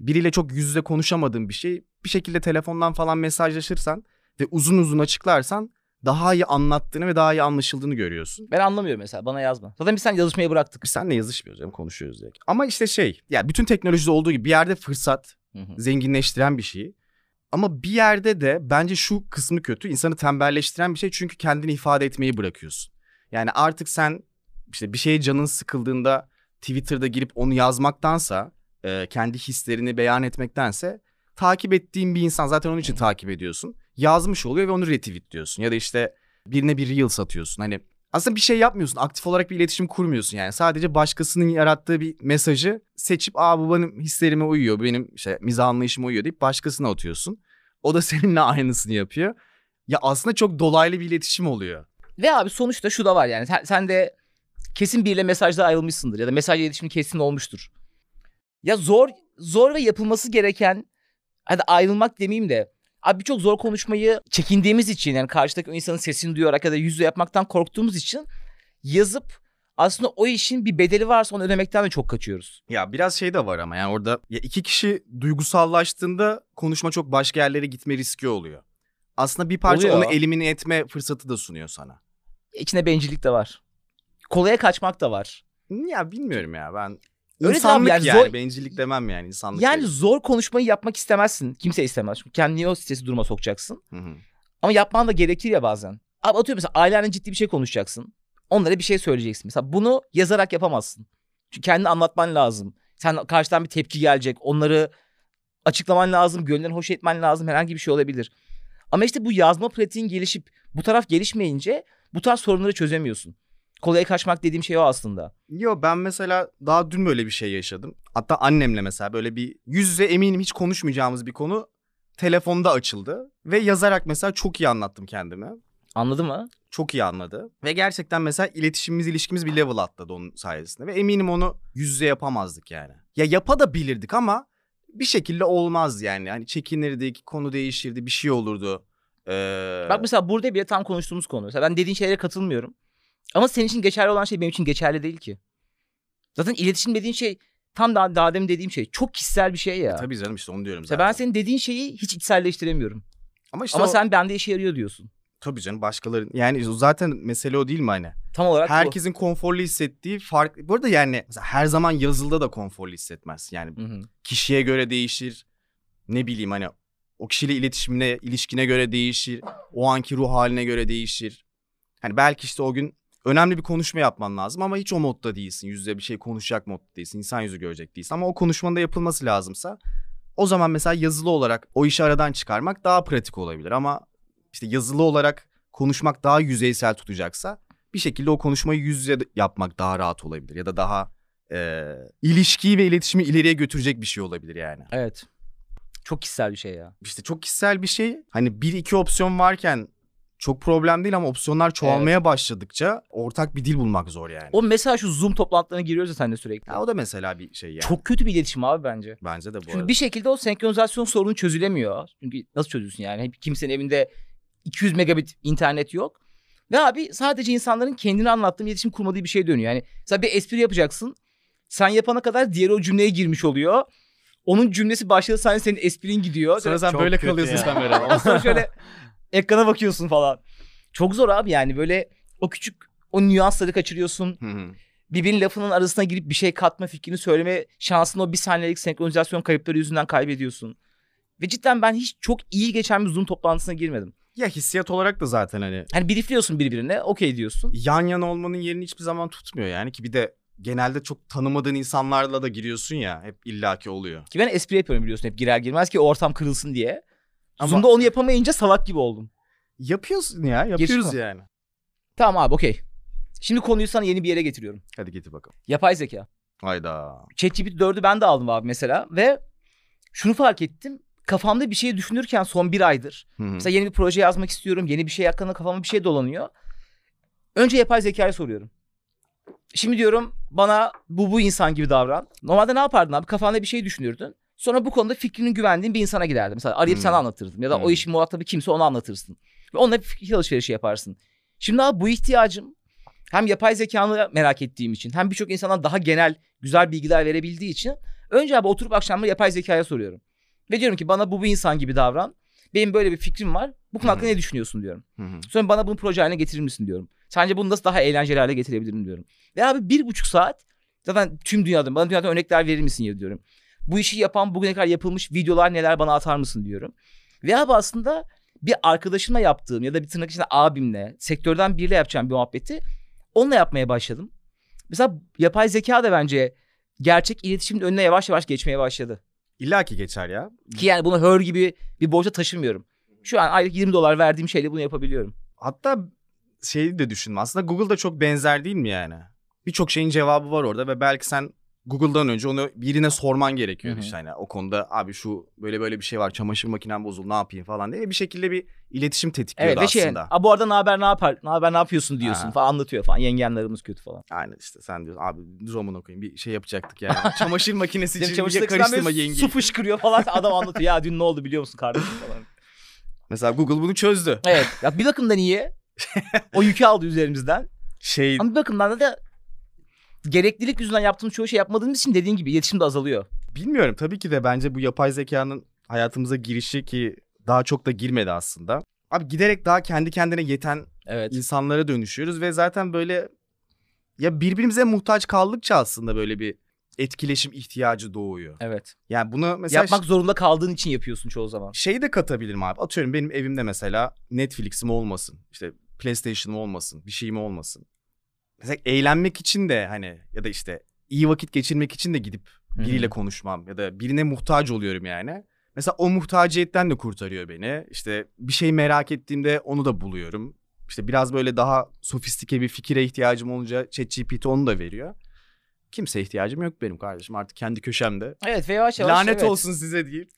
biriyle çok yüz yüze konuşamadığım bir şey bir şekilde telefondan falan mesajlaşırsan ve uzun uzun açıklarsan daha iyi anlattığını ve daha iyi anlaşıldığını görüyorsun. Ben anlamıyorum mesela bana yazma. Zaten biz sen yazışmayı bıraktık. Biz seninle yazışmıyoruz canım konuşuyoruz direkt. Ama işte şey ya bütün teknolojide olduğu gibi bir yerde fırsat Hı hı. zenginleştiren bir şey. Ama bir yerde de bence şu kısmı kötü. insanı tembelleştiren bir şey çünkü kendini ifade etmeyi bırakıyorsun. Yani artık sen işte bir şeye canın sıkıldığında Twitter'da girip onu yazmaktansa e, kendi hislerini beyan etmektense takip ettiğin bir insan zaten onun için takip ediyorsun. Yazmış oluyor ve onu retweetliyorsun ya da işte birine bir reel satıyorsun. Hani aslında bir şey yapmıyorsun. Aktif olarak bir iletişim kurmuyorsun yani. Sadece başkasının yarattığı bir mesajı seçip aa bu benim hislerime uyuyor. Benim işte mizah anlayışıma uyuyor deyip başkasına atıyorsun. O da [laughs] seninle aynısını yapıyor. Ya aslında çok dolaylı bir iletişim oluyor. Ve abi sonuçta şu da var yani sen, sen de kesin biriyle mesajda ayrılmışsındır ya da mesaj iletişimi kesin olmuştur. Ya zor zor ve yapılması gereken hadi ayrılmak demeyeyim de abi birçok zor konuşmayı çekindiğimiz için yani karşıdaki o insanın sesini duyarak ya da yüzle yapmaktan korktuğumuz için yazıp aslında o işin bir bedeli varsa onu ödemekten de çok kaçıyoruz. Ya biraz şey de var ama yani orada ya iki kişi duygusallaştığında konuşma çok başka yerlere gitme riski oluyor. Aslında bir parça Oluyor. onu elimine etme fırsatı da sunuyor sana. İçinde bencillik de var. Kolaya kaçmak da var. Ya bilmiyorum ya ben Öyle insanlık yani, yani, zor- bencillik demem yani insanlık. Yani değil. zor konuşmayı yapmak istemezsin. Kimse istemez. Çünkü kendini o stresi duruma sokacaksın. Hı hı. Ama yapman da gerekir ya bazen. Abi atıyorum mesela ailenle ciddi bir şey konuşacaksın. Onlara bir şey söyleyeceksin. Mesela bunu yazarak yapamazsın. Çünkü kendini anlatman lazım. Sen karşıdan bir tepki gelecek. Onları açıklaman lazım. Gönüllerini hoş etmen lazım. Herhangi bir şey olabilir. Ama işte bu yazma pratiğin gelişip bu taraf gelişmeyince bu tarz sorunları çözemiyorsun. Kolaya kaçmak dediğim şey o aslında. Yo ben mesela daha dün böyle bir şey yaşadım. Hatta annemle mesela böyle bir yüz yüze eminim hiç konuşmayacağımız bir konu telefonda açıldı. Ve yazarak mesela çok iyi anlattım kendimi. Anladın mı? Çok iyi anladı. Ve gerçekten mesela iletişimimiz, ilişkimiz bir level atladı onun sayesinde. Ve eminim onu yüz yüze yapamazdık yani. Ya yapa da bilirdik ama bir şekilde olmaz yani. Hani çekinirdik, konu değişirdi, bir şey olurdu. Ee, Bak mesela burada bile tam konuştuğumuz konu. Mesela ben dediğin şeylere katılmıyorum. Ama senin için geçerli olan şey benim için geçerli değil ki. Zaten iletişim dediğin şey tam daha, daha demin dediğim şey çok kişisel bir şey ya. E, tabii canım işte onu diyorum zaten. ben senin dediğin şeyi hiç içselleştiremiyorum. Ama işte Ama o- sen bende işe yarıyor diyorsun. tabii canım başkaları yani zaten mesele o değil mi hani? Tam olarak. Herkesin konforlu hissettiği fark. Bu arada yani her zaman yazılıda da konforlu hissetmez. Yani Hı hı. kişiye göre değişir. Ne bileyim hani o kişiyle iletişimine, ilişkine göre değişir. O anki ruh haline göre değişir. Hani belki işte o gün önemli bir konuşma yapman lazım ama hiç o modda değilsin. Yüzde bir şey konuşacak modda değilsin. İnsan yüzü görecek değilsin. Ama o konuşmanın da yapılması lazımsa o zaman mesela yazılı olarak o işi aradan çıkarmak daha pratik olabilir. Ama işte yazılı olarak konuşmak daha yüzeysel tutacaksa bir şekilde o konuşmayı yüz yüze yapmak daha rahat olabilir. Ya da daha e, ilişkiyi ve iletişimi ileriye götürecek bir şey olabilir yani. Evet. Çok kişisel bir şey ya. İşte çok kişisel bir şey. Hani bir iki opsiyon varken çok problem değil ama opsiyonlar çoğalmaya başladıkça ortak bir dil bulmak zor yani. O mesela şu Zoom toplantılarına giriyoruz ya seninle sürekli. Ya o da mesela bir şey yani. Çok kötü bir iletişim abi bence. Bence de bu Çünkü arada. bir şekilde o senkronizasyon sorunu çözülemiyor. Çünkü nasıl çözüyorsun yani? Hep kimsenin evinde 200 megabit internet yok. Ve abi sadece insanların kendini anlattığı iletişim kurmadığı bir şey dönüyor. Yani mesela bir espri yapacaksın. Sen yapana kadar diğeri o cümleye girmiş oluyor. Onun cümlesi başladı saniye senin esprin gidiyor. Sonra sen Çok böyle kalıyorsun kamerada. Sonra şöyle [laughs] ekrana bakıyorsun falan. Çok zor abi yani böyle o küçük o nüansları kaçırıyorsun. Hı hı. Birbirinin lafının arasına girip bir şey katma fikrini söyleme şansını o bir saniyelik senkronizasyon kayıpları yüzünden kaybediyorsun. Ve cidden ben hiç çok iyi geçen bir Zoom toplantısına girmedim. ya hissiyat olarak da zaten hani Hani briefliyorsun birbirine okey diyorsun. yan yana olmanın yerini hiçbir zaman tutmuyor yani ki bir de genelde çok tanımadığın insanlarla da giriyorsun ya hep illaki oluyor. Ki ben espri yapıyorum biliyorsun hep girer girmez ki ortam kırılsın diye. Ama- Zoom'da onu yapamayınca salak gibi oldum. Yapıyorsun ya yapıyoruz Geçti yani. Tamam abi okey. Şimdi konuyu sana yeni bir yere getiriyorum. Hadi getir bakalım. Yapay zeka. Hayda. ChatGPT 4'ü ben de aldım abi mesela ve şunu fark ettim. Kafamda bir şey düşünürken son bir aydır. Hı hı. Mesela yeni bir proje yazmak istiyorum. Yeni bir şey hakkında kafama bir şey dolanıyor. Önce yapay zekaya soruyorum. Şimdi diyorum bana bu bu insan gibi davran. Normalde ne yapardın abi? Kafanda bir şey düşünürdün. Sonra bu konuda fikrinin güvendiğin bir insana giderdin. Mesela arayıp Hmm. sana anlatırdım. Ya da o Hmm. işin muhatabı kimse onu anlatırsın. Ve onunla bir fikir alışverişi yaparsın. Şimdi abi bu ihtiyacım hem yapay zekanı merak ettiğim için hem birçok insana daha genel güzel bilgiler verebildiği için önce abi oturup akşamları yapay zekaya soruyorum. Ve diyorum ki bana bu bu insan gibi davran. Benim böyle bir fikrim var. Bu konu hakkında Hı hı. ne düşünüyorsun diyorum. Sonra bana bunu proje haline getirir misin diyorum. Sence bunu nasıl daha eğlenceli hale getirebilirim diyorum. Ve abi bir buçuk saat zaten tüm dünyada bana dünyadan örnekler verir misin diyorum. Bu işi yapan bugüne kadar yapılmış videolar neler bana atar mısın diyorum. Ve abi aslında bir arkadaşımla yaptığım ya da bir tırnak içinde abimle sektörden biriyle yapacağım bir muhabbeti onunla yapmaya başladım. Mesela yapay zeka da bence gerçek iletişimin önüne yavaş yavaş geçmeye başladı. İlla ki geçer ya. Ki yani bunu hör gibi bir borca taşımıyorum. Şu an aylık 20 dolar verdiğim şeyle bunu yapabiliyorum. Hatta şeyi de düşünme. Aslında Google'da çok benzer değil mi yani? Birçok şeyin cevabı var orada ve belki sen Google'dan önce onu birine sorman gerekiyor işte hani o konuda abi şu böyle böyle bir şey var çamaşır makinem bozuldu ne yapayım falan diye bir şekilde bir iletişim tetikliyordu Evet ve şey aslında. "Aa, bu arada ne haber ne yapar ne haber ne yapıyorsun diyorsun Ha. falan anlatıyor falan yengenlerimiz kötü falan. Aynen işte sen diyorsun abi dramını okuyayım bir şey yapacaktık yani. [laughs] Çamaşır makinesi için Çamaşır makinesinden karıştırma yengeyi. Su fışkırıyor falan [laughs] adam anlatıyor ya dün ne oldu biliyor musun kardeşim falan. Mesela Google bunu çözdü. Evet ya bir bakımdan iyi. [laughs] O yükü aldı üzerimizden. Şey Ama bir bakımdan da gereklilik yüzünden yaptığımız çoğu şey yapmadığımız için dediğin gibi iletişim de azalıyor. bilmiyorum tabii ki de bence bu yapay zekanın hayatımıza girişi ki daha çok da girmedi aslında. Abi giderek daha kendi kendine yeten Evet. insanlara dönüşüyoruz ve zaten böyle ya birbirimize muhtaç kaldıkça aslında böyle bir etkileşim ihtiyacı doğuyor. Evet. Yani bunu mesela Yapmak zorunda kaldığın için yapıyorsun çoğu zaman. şeyi de katabilirim abi. Atıyorum benim evimde mesela Netflix'im olmasın. işte PlayStation'ım olmasın. Bir şeyim olmasın. Mesela eğlenmek için de hani ya da işte iyi vakit geçirmek için de gidip biriyle Hı hı. konuşmam ya da birine muhtaç oluyorum yani. Mesela o muhtaciyetten de kurtarıyor beni. İşte bir şey merak ettiğimde onu da buluyorum. İşte biraz böyle daha sofistike bir fikire ihtiyacım olunca ChatGPT onu da veriyor. Kimseye ihtiyacım yok benim kardeşim artık kendi köşemde. Evet ve yavaş yavaş Lanet evet. olsun size deyip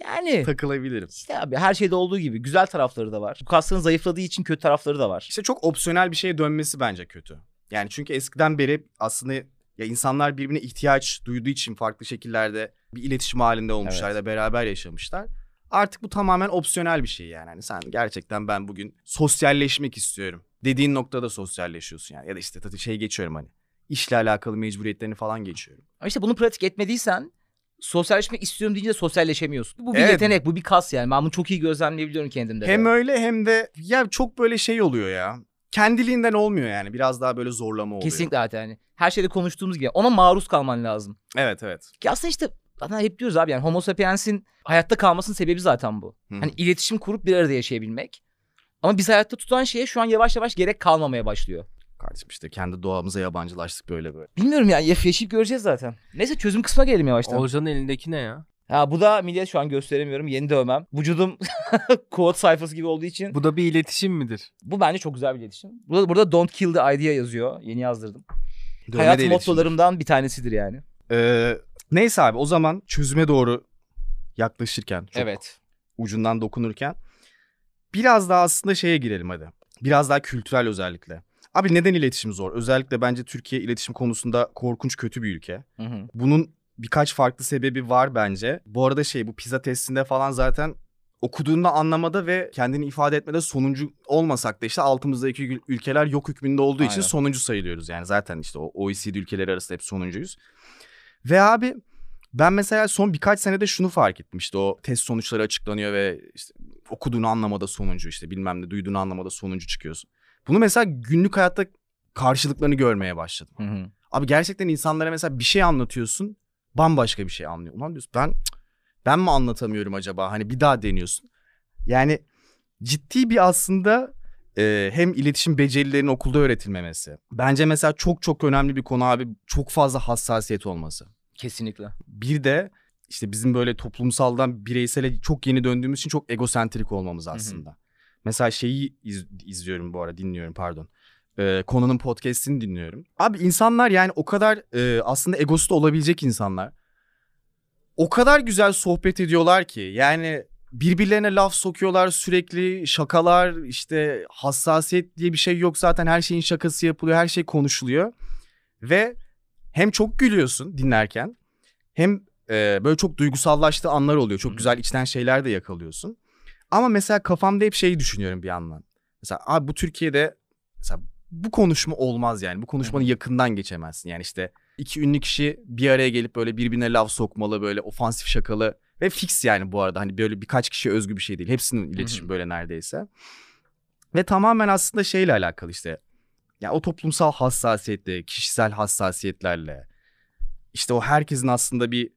Yani takılabilirim. işte abi her şeyde olduğu gibi güzel tarafları da var. Bu kasların zayıfladığı için kötü tarafları da var. İşte çok opsiyonel bir şeye dönmesi bence kötü. Yani çünkü eskiden beri aslında ya insanlar birbirine ihtiyaç duyduğu için farklı şekillerde bir iletişim halinde olmuşlar Evet. da beraber yaşamışlar. Artık bu tamamen opsiyonel bir şey yani. Hani sen gerçekten ben bugün sosyalleşmek istiyorum. Dediğin noktada sosyalleşiyorsun yani. Ya da işte tabii şey geçiyorum hani. İşle alakalı mecburiyetlerini falan geçiyorum. Ama işte bunu pratik etmediysen sosyalleşmek istiyorum deyince de sosyalleşemiyorsun. Bu bir Evet. yetenek, bu bir kas yani. Ben bunu çok iyi gözlemleyebiliyorum kendimde. de. Hem öyle hem de ya çok böyle şey oluyor ya. Kendiliğinden olmuyor yani. Biraz daha böyle zorlama oluyor. Kesinlikle zaten yani. Her şeyde konuştuğumuz gibi. Ona maruz kalman lazım. Evet evet. Ki aslında işte zaten hep diyoruz abi yani homo sapiens'in hayatta kalmasının sebebi zaten bu. Hı. Hani iletişim kurup bir arada yaşayabilmek. Ama biz hayatta tutan şeye şu an yavaş yavaş gerek kalmamaya başlıyor. Kardeşim işte kendi doğamıza yabancılaştık böyle böyle. Bilmiyorum yani yaş- yaşayıp göreceğiz zaten. Neyse çözüm kısmına gelelim yavaştan. Olcan'ın elindeki ne ya? Ha bu da millet şu an gösteremiyorum. Yeni dövmem. Vücudum [laughs] kod sayfası gibi olduğu için. Bu, Bu da bir iletişim midir? bence çok güzel bir iletişim. Burada, burada don't kill the idea yazıyor. Yeni yazdırdım. Dövme Hayat mottolarımdan bir tanesidir yani. Ee, neyse abi o zaman çözüme doğru yaklaşırken, çok Evet. ucundan dokunurken biraz daha aslında şeye girelim hadi. Biraz daha kültürel özellikle. Abi neden iletişim zor? Özellikle bence Türkiye iletişim konusunda korkunç kötü bir ülke. Hı hı. Bunun birkaç farklı sebebi var bence. Bu arada şey bu pizza testinde falan zaten okuduğunda anlamada ve kendini ifade etmede sonuncu olmasak da işte altımızdaki ül- ülkeler yok hükmünde olduğu için Aynen. sonuncu sayılıyoruz. Yani zaten işte o OECD ülkeleri arasında hep sonuncuyuz. Ve abi ben mesela son birkaç senede şunu fark ettim. İşte o test sonuçları açıklanıyor ve işte okuduğunu anlamada sonuncu işte bilmem ne duyduğunu anlamada sonuncu çıkıyorsun. Bunu mesela günlük hayatta karşılıklarını görmeye başladım. Hı hı. Abi gerçekten insanlara mesela bir şey anlatıyorsun bambaşka bir şey anlıyor. Ulan diyorsun ben ben mi anlatamıyorum acaba? Hani bir daha deniyorsun. Yani ciddi bir aslında e, hem iletişim becerilerinin okulda öğretilmemesi. Bence mesela çok çok önemli bir konu abi çok fazla hassasiyet olması. Kesinlikle. Bir de işte bizim böyle toplumsaldan bireysele çok yeni döndüğümüz için çok egosentrik olmamız hı. aslında. Mesela şeyi iz- izliyorum bu ara dinliyorum pardon. Ee, konunun podcast'ini dinliyorum. Abi insanlar yani o kadar e, aslında egosu da olabilecek insanlar. O kadar güzel sohbet ediyorlar ki yani birbirlerine laf sokuyorlar sürekli şakalar işte hassasiyet diye bir şey yok zaten her şeyin şakası yapılıyor her şey konuşuluyor. Ve hem çok gülüyorsun dinlerken hem e, böyle çok duygusallaştığı anlar oluyor. Çok güzel içten şeyler de yakalıyorsun. Ama mesela kafamda hep şeyi düşünüyorum bir yandan. Mesela abi bu Türkiye'de mesela bu konuşma olmaz yani. Bu konuşmanın yakından geçemezsin. Yani işte iki ünlü kişi bir araya gelip böyle birbirine laf sokmalı böyle ofansif şakalı ve fix yani bu arada hani böyle birkaç kişiye özgü bir şey değil. Hepsinin iletişimi böyle neredeyse. Ve tamamen aslında şeyle alakalı işte. Ya o toplumsal hassasiyetle, kişisel hassasiyetlerle işte o herkesin aslında bir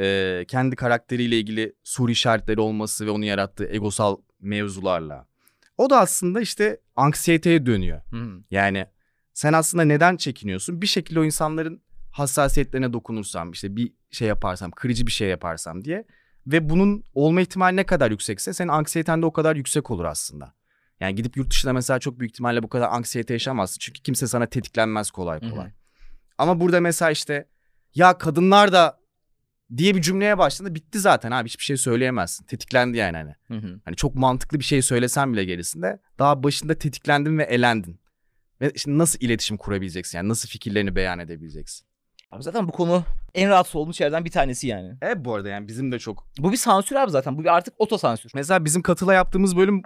e, kendi karakteriyle ilgili soru işaretleri olması ve onu yarattığı egosal mevzularla. O da aslında işte anksiyeteye dönüyor. Hı. Yani sen aslında neden çekiniyorsun? Bir şekilde o insanların hassasiyetlerine dokunursam, işte bir şey yaparsam, kırıcı bir şey yaparsam diye. Ve bunun olma ihtimali ne kadar yüksekse senin anksiyeten de o kadar yüksek olur aslında. Yani gidip yurt dışında mesela çok büyük ihtimalle bu kadar anksiyete yaşamazsın. Çünkü kimse sana tetiklenmez kolay kolay. Ama burada mesela işte ya kadınlar da diye bir cümleye başladığında bitti zaten abi hiçbir şey söyleyemezsin. Tetiklendi yani hani. Hı hı. Hani çok mantıklı bir şey söylesen bile gerisinde daha başında tetiklendin ve elendin. Ve şimdi nasıl iletişim kurabileceksin yani nasıl fikirlerini beyan edebileceksin? Abi zaten bu konu en rahatsız olduğum şeylerden bir tanesi yani. Evet bu arada yani bizim de çok. Bu bir sansür abi zaten. Bu bir artık otosansür. Mesela bizim katıla yaptığımız bölüm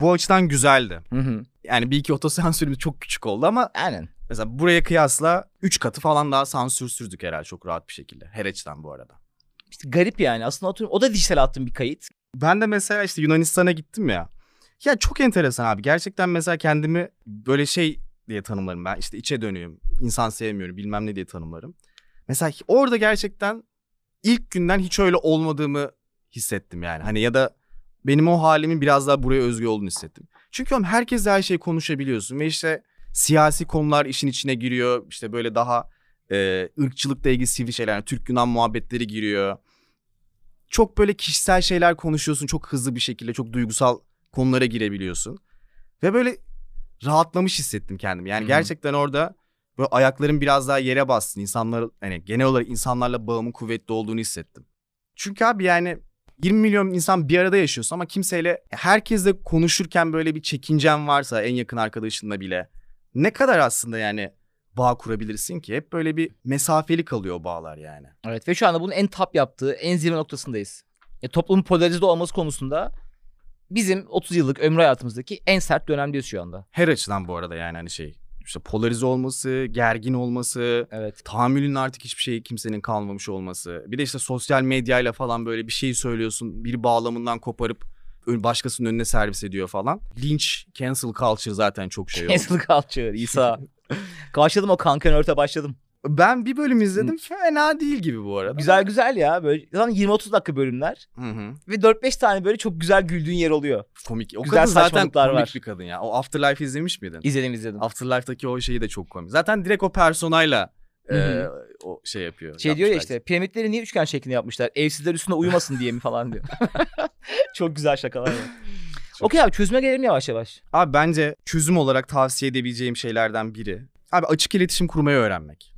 bu açıdan güzeldi. Hı hı. Yani bir iki otosansürümüz çok küçük oldu ama Aynen. Mesela buraya kıyasla 3 katı falan daha sansürsüzdük herhalde çok rahat bir şekilde. Her açıdan bu arada. İşte garip yani. Aslında atıyorum, o da dijital attığım bir kayıt. Ben de mesela işte Yunanistan'a gittim ya. Ya çok enteresan abi. Gerçekten mesela kendimi böyle şey diye tanımlarım ben. İşte içe dönüyorum. insan sevmiyorum bilmem ne diye tanımlarım. Mesela orada gerçekten ilk günden hiç öyle olmadığımı hissettim yani. Hani ya da benim o halimin biraz daha buraya özgü olduğunu hissettim. Çünkü oğlum herkesle her şeyi konuşabiliyorsun ve işte siyasi konular işin içine giriyor. İşte böyle daha e, ırkçılıkla ilgili sivri şeyler, yani Türk Yunan muhabbetleri giriyor. Çok böyle kişisel şeyler konuşuyorsun çok hızlı bir şekilde, çok duygusal konulara girebiliyorsun. Ve böyle rahatlamış hissettim kendimi. Yani Hı hı. gerçekten orada böyle ayaklarım biraz daha yere bastı. İnsanlar hani genel olarak insanlarla bağımın kuvvetli olduğunu hissettim. Çünkü abi yani 20 milyon insan bir arada yaşıyorsun ama kimseyle herkesle konuşurken böyle bir çekincen varsa en yakın arkadaşınla bile ne kadar aslında yani bağ kurabilirsin ki? Hep böyle bir mesafeli kalıyor bağlar yani. Evet ve şu anda bunun en top yaptığı, en zirve noktasındayız. E, toplumun polarize olması konusunda bizim 30 yıllık ömrü hayatımızdaki en sert dönemdeyiz şu anda. Her açıdan bu arada yani hani şey işte polarize olması, gergin olması, Evet. tahammülün artık hiçbir şey kimsenin kalmamış olması. Bir de işte sosyal medyayla falan böyle bir şey söylüyorsun. Bir bağlamından koparıp başkasının önüne servis ediyor falan. Linç, cancel culture zaten çok şey oldu. Cancel culture, İsa. [laughs] başladım o kankan örte başladım. Ben bir bölüm izledim. Fena değil gibi bu arada. Güzel güzel ya. Böyle zaten 20-30 dakika bölümler. Hı hı. Ve 4-5 tane böyle çok güzel güldüğün yer oluyor. Komik. O Güzel kadın zaten komik var. bir kadın ya. O Afterlife izlemiş miydin? İzledim izledim. Afterlife'daki o şeyi de çok komik. Zaten direkt o personayla Hı hı. e, o şey yapıyor. Şey diyor ya işte piramitleri niye üçgen şeklinde yapmışlar? Evsizler üstüne uyumasın diye mi falan diyor. [laughs] çok güzel şakalar var. Okey abi çözüme gelelim yavaş yavaş. Abi bence çözüm olarak tavsiye edebileceğim şeylerden biri. Abi açık iletişim kurmayı öğrenmek.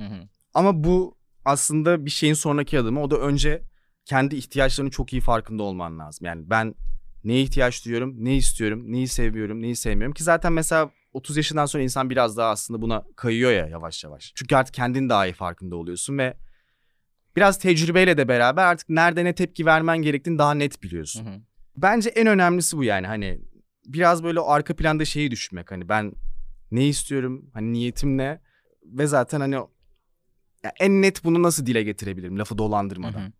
Ama bu aslında bir şeyin sonraki adımı. O da önce kendi ihtiyaçlarının çok iyi farkında olman lazım. Yani ben neye ihtiyaç duyuyorum, ne istiyorum, neyi seviyorum, neyi sevmiyorum. Ki zaten mesela 30 yaşından sonra insan biraz daha aslında buna kayıyor ya yavaş yavaş. Çünkü artık kendin daha iyi farkında oluyorsun ve biraz tecrübeyle de beraber artık nerede ne tepki vermen gerektiğini daha net biliyorsun. Bence en önemlisi bu yani hani biraz böyle arka planda şeyi düşünmek hani ben ne istiyorum hani niyetim ne ve zaten hani en net bunu nasıl dile getirebilirim lafı dolandırmadan. Hı hı.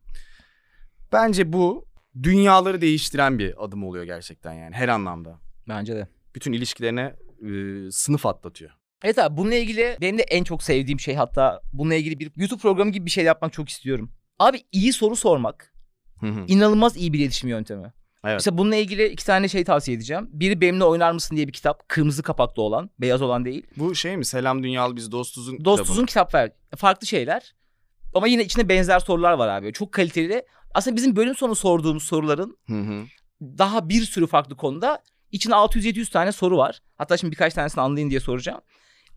Bence bu dünyaları değiştiren bir adım oluyor gerçekten yani her anlamda. Bence de. Bütün ilişkilerine e, sınıf atlatıyor. Evet abi bununla ilgili benim de en çok sevdiğim şey hatta bununla ilgili bir YouTube programı gibi bir şey yapmak çok istiyorum. Abi iyi soru sormak Hı hı. inanılmaz iyi bir iletişim yöntemi. Evet. İşte bununla ilgili iki tane şey tavsiye edeceğim. Biri Benimle Oynar mısın diye bir kitap. Kırmızı kapaklı olan, beyaz olan değil. Bu şey mi Selam Dünyalı Biz Dostuz'un Dostuzun kitap ver. Farklı şeyler. Ama yine içinde benzer sorular var abi. Çok kaliteli. Aslında bizim bölüm sonu sorduğumuz soruların Hı hı. daha bir sürü farklı konuda içinde 600-700 tane soru var. Hatta şimdi birkaç tanesini anlayın diye soracağım.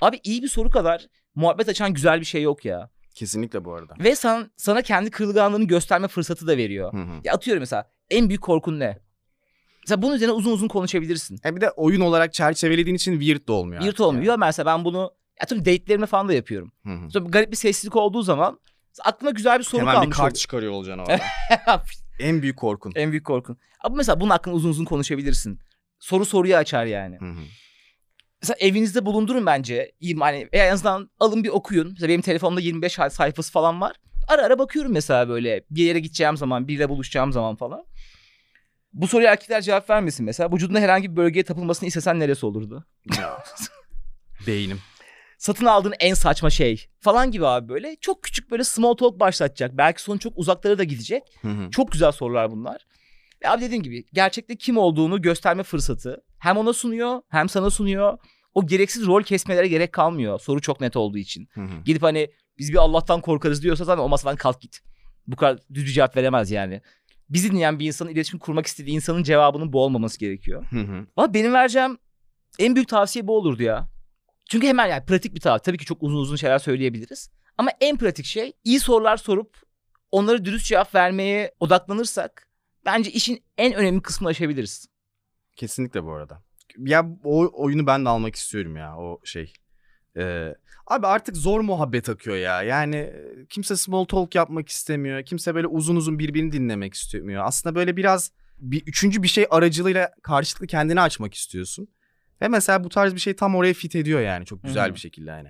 Abi iyi bir soru kadar muhabbet açan güzel bir şey yok ya. Kesinlikle bu arada. Ve sana, sana kendi kırılganlığını gösterme fırsatı da veriyor. Hı hı. Ya atıyorum mesela en büyük korkun ne? Mesela bunun üzerine uzun uzun konuşabilirsin. E bir de oyun olarak çerçevelediğin için weird de olmuyor. Artık olmuyor. Mesela ben bunu ya tüm date'lerimde falan da yapıyorum. Yani. Hı hı. Sonra garip bir sessizlik olduğu zaman aklıma güzel bir soru Hemen bir kalmış kart oluyor. çıkarıyor olacaksın orada. [laughs] en büyük korkun. en büyük korkun. Ama mesela bunun hakkında uzun uzun konuşabilirsin. Soru soruyu açar yani. Hı hı. Mesela evinizde bulundurun bence. Hani veya en azından alın bir okuyun. Mesela benim telefonumda 25 say- sayfası falan var. Ara ara bakıyorum mesela böyle bir yere gideceğim zaman, biriyle buluşacağım zaman falan. Bu soruya erkekler cevap vermesin mesela. Vücudunda herhangi bir bölgeye tapılmasını istesen neresi olurdu? [laughs] Beynim. Satın aldığın en saçma şey falan gibi abi böyle. Çok küçük böyle small talk başlatacak. Belki sonu çok uzaklara da gidecek. Hı hı. Çok güzel sorular bunlar. Ve abi dediğim gibi gerçekte kim olduğunu gösterme fırsatı hem ona sunuyor hem sana sunuyor. O gereksiz rol kesmelere gerek kalmıyor soru çok net olduğu için. Hı hı. Gidip hani biz bir Allah'tan korkarız diyorsa zaten o masadan kalk git. Bu kadar düz bir cevap veremez yani. Bizi dinleyen bir insanın iletişim kurmak istediği insanın cevabının bu olmaması gerekiyor. Hı hı. Valla benim vereceğim en büyük tavsiye bu olurdu ya. Çünkü hemen yani pratik bir tavsiye. Tabii ki çok uzun uzun şeyler söyleyebiliriz. Ama en pratik şey iyi sorular sorup onlara dürüst cevap vermeye odaklanırsak bence işin en önemli kısmını aşabiliriz. Kesinlikle bu arada. Ya o oyunu ben de almak istiyorum ya o şey. Ee, abi artık zor muhabbet akıyor ya. Yani e, kimse small talk yapmak istemiyor. Kimse böyle uzun uzun birbirini dinlemek istemiyor. Aslında böyle biraz bir üçüncü bir şey aracılığıyla karşılıklı kendini açmak istiyorsun. Ve mesela bu tarz bir şey tam oraya fit ediyor yani çok güzel Hı hı. bir şekilde yani.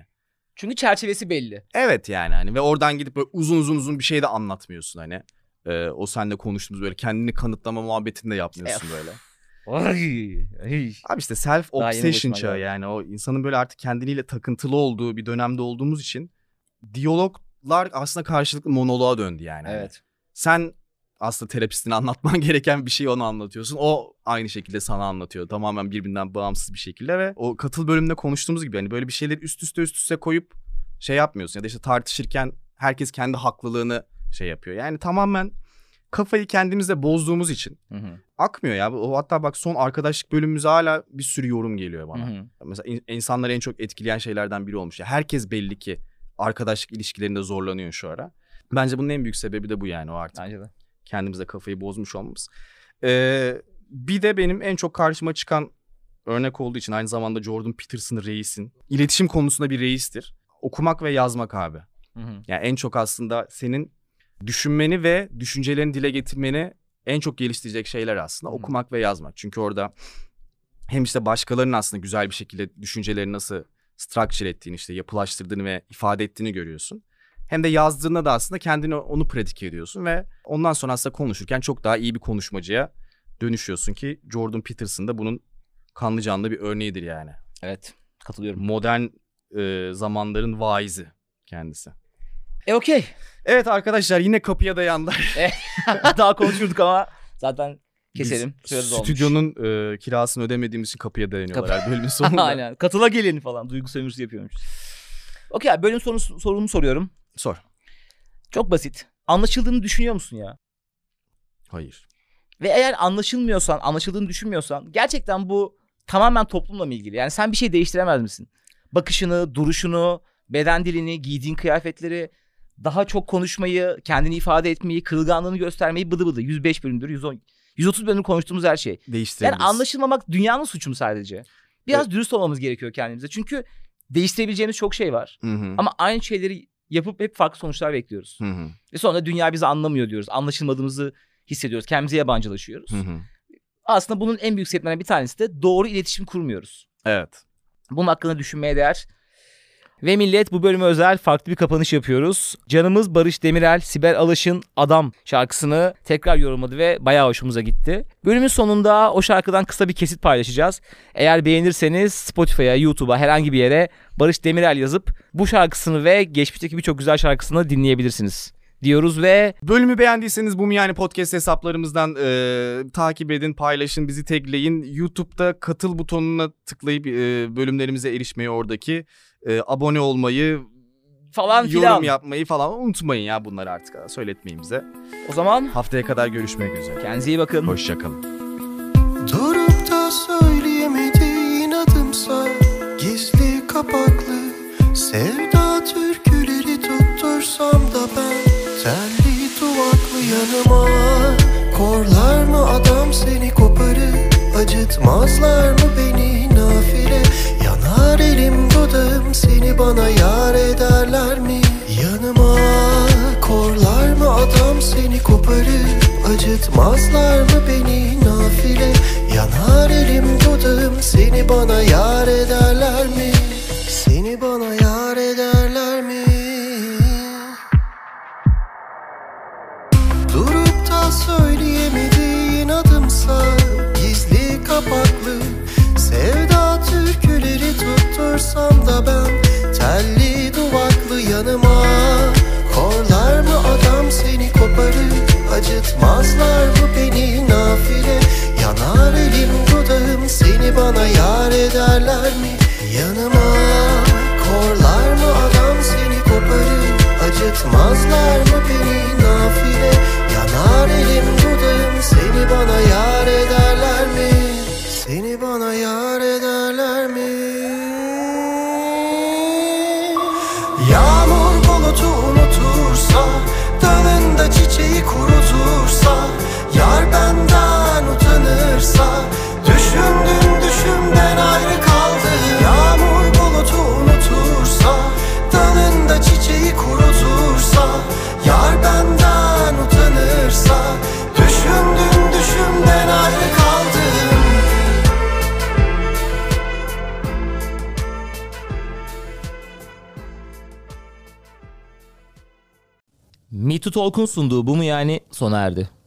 Çünkü çerçevesi belli. Evet yani hani ve oradan gidip böyle uzun uzun uzun bir şey de anlatmıyorsun hani. Ee, o seninle konuştuğumuz böyle kendini kanıtlama muhabbetini de yapmıyorsun böyle. Ay, ay. Abi işte self obsession çağı yani o insanın böyle artık kendiyle takıntılı olduğu bir dönemde olduğumuz için diyaloglar aslında karşılıklı monoloğa döndü yani. Hani Evet. Sen aslında terapistine anlatman [laughs] gereken bir şeyi ona anlatıyorsun. O aynı şekilde sana anlatıyor. Tamamen birbirinden bağımsız bir şekilde ve o katıl bölümünde konuştuğumuz gibi hani böyle bir şeyleri üst üste üst üste koyup şey yapmıyorsun. Ya da işte tartışırken herkes kendi haklılığını şey yapıyor. Yani tamamen kafayı kendimizle bozduğumuz için Hı hı. akmıyor ya. O hatta bak son arkadaşlık bölümümüze hala bir sürü yorum geliyor Hı bana. hı. Mesela in- insanları en çok etkileyen şeylerden biri olmuş. Ya herkes belli ki arkadaşlık ilişkilerinde zorlanıyor şu ara. Bence bunun en büyük sebebi de bu yani o artık. Bence de. Kendimize kafayı bozmuş olmamız. Ee, bir de benim en çok karşıma çıkan örnek olduğu için aynı zamanda Jordan Peterson reisin. iletişim konusunda bir reistir. Okumak ve yazmak abi. Hı hı. Yani en çok aslında senin düşünmeni ve düşüncelerini dile getirmeni en çok geliştirecek şeyler aslında Hı. okumak ve yazmak. Çünkü orada hem işte başkalarının aslında güzel bir şekilde düşüncelerini nasıl structure ettiğini işte yapılaştırdığını ve ifade ettiğini görüyorsun. Hem de yazdığında da aslında kendini onu pratik ediyorsun ve ondan sonra aslında konuşurken çok daha iyi bir konuşmacıya dönüşüyorsun ki Jordan Peterson da bunun kanlı canlı bir örneğidir yani. Evet. Katılıyorum. Modern e, zamanların vaizi kendisi. E okey. Evet arkadaşlar yine kapıya dayandılar. [laughs] Daha konuşurduk ama zaten Biz keselim. Dolmuş. Stüdyonun e, kirasını ödemediğimiz için kapıya dayanıyorlar Kapı- her bölümün [laughs] sonunda. Aynen. Katıla gelin falan. Duygu sömürüsü yapıyormuşuz. Okey abi bölüm sonu, sorumu soruyorum. Sor. Çok basit. Anlaşıldığını düşünüyor musun ya? Hayır. Ve eğer anlaşılmıyorsan, anlaşıldığını düşünmüyorsan gerçekten bu tamamen toplumla mı ilgili? Yani sen bir şey değiştiremez misin? Bakışını, duruşunu, beden dilini, giydiğin kıyafetleri, daha çok konuşmayı, kendini ifade etmeyi, kırılganlığını göstermeyi bıdı bıdı. 105 bölümdür, 110, 130 bölüm konuştuğumuz her şey. Yani anlaşılmamak dünyanın suçu mu sadece? Biraz dürüst olmamız gerekiyor kendimize. Çünkü değiştirebileceğimiz çok şey var. Hı hı. Ama aynı şeyleri yapıp hep farklı sonuçlar bekliyoruz. Hı hı. Ve sonra dünya bizi anlamıyor diyoruz. Anlaşılmadığımızı hissediyoruz. Kendimize yabancılaşıyoruz. Hı hı. Aslında bunun en büyük sebeplerinden bir tanesi de doğru iletişim kurmuyoruz. Evet. Bunun hakkında düşünmeye değer. Ve millet bu bölüme özel farklı bir kapanış yapıyoruz. Canımız Barış Demirel, Sibel Alış'ın Adam şarkısını tekrar yorumladı ve bayağı hoşumuza gitti. Bölümün sonunda o şarkıdan kısa bir kesit paylaşacağız. Eğer beğenirseniz Spotify'a, YouTube'a herhangi bir yere Barış Demirel yazıp bu şarkısını ve geçmişteki birçok güzel şarkısını dinleyebilirsiniz diyoruz ve Bölümü beğendiyseniz bu yani podcast hesaplarımızdan e, takip edin, paylaşın, bizi tagleyin. YouTube'da katıl butonuna tıklayıp e, bölümlerimize erişmeyi oradaki e, abone olmayı, falan yorum filan. yapmayı falan unutmayın ya bunları artık söyletmeyin bize. O zaman Haftaya kadar görüşmek üzere. kendinize iyi bakın. Hoşçakalın. Durup da söyleyemediğin adımsa Gizli kapaklı Sevda türküleri tuttursam da ben Telli duvaklı yanıma Korlar mı adam seni koparır Acıtmazlar mı beni Yanar elim dudağım seni bana yar ederler mi? Yanıma korlar mı adam seni? Koparır Acıtmazlar mı beni? Nafile Yanar elim dudağım seni bana yar ederler mi? Seni bana da ben Telli duvaklı yanıma. Korlar mı adam seni koparır Acıtmazlar mı beni nafile? Yanar elim dudağım seni bana yar ederler mi? Yanıma Korlar mı adam seni koparır Acıtmazlar mı beni nafile? Yanar elim dudağım seni bana yar Talk'un sunduğu bu mu yani sona erdi.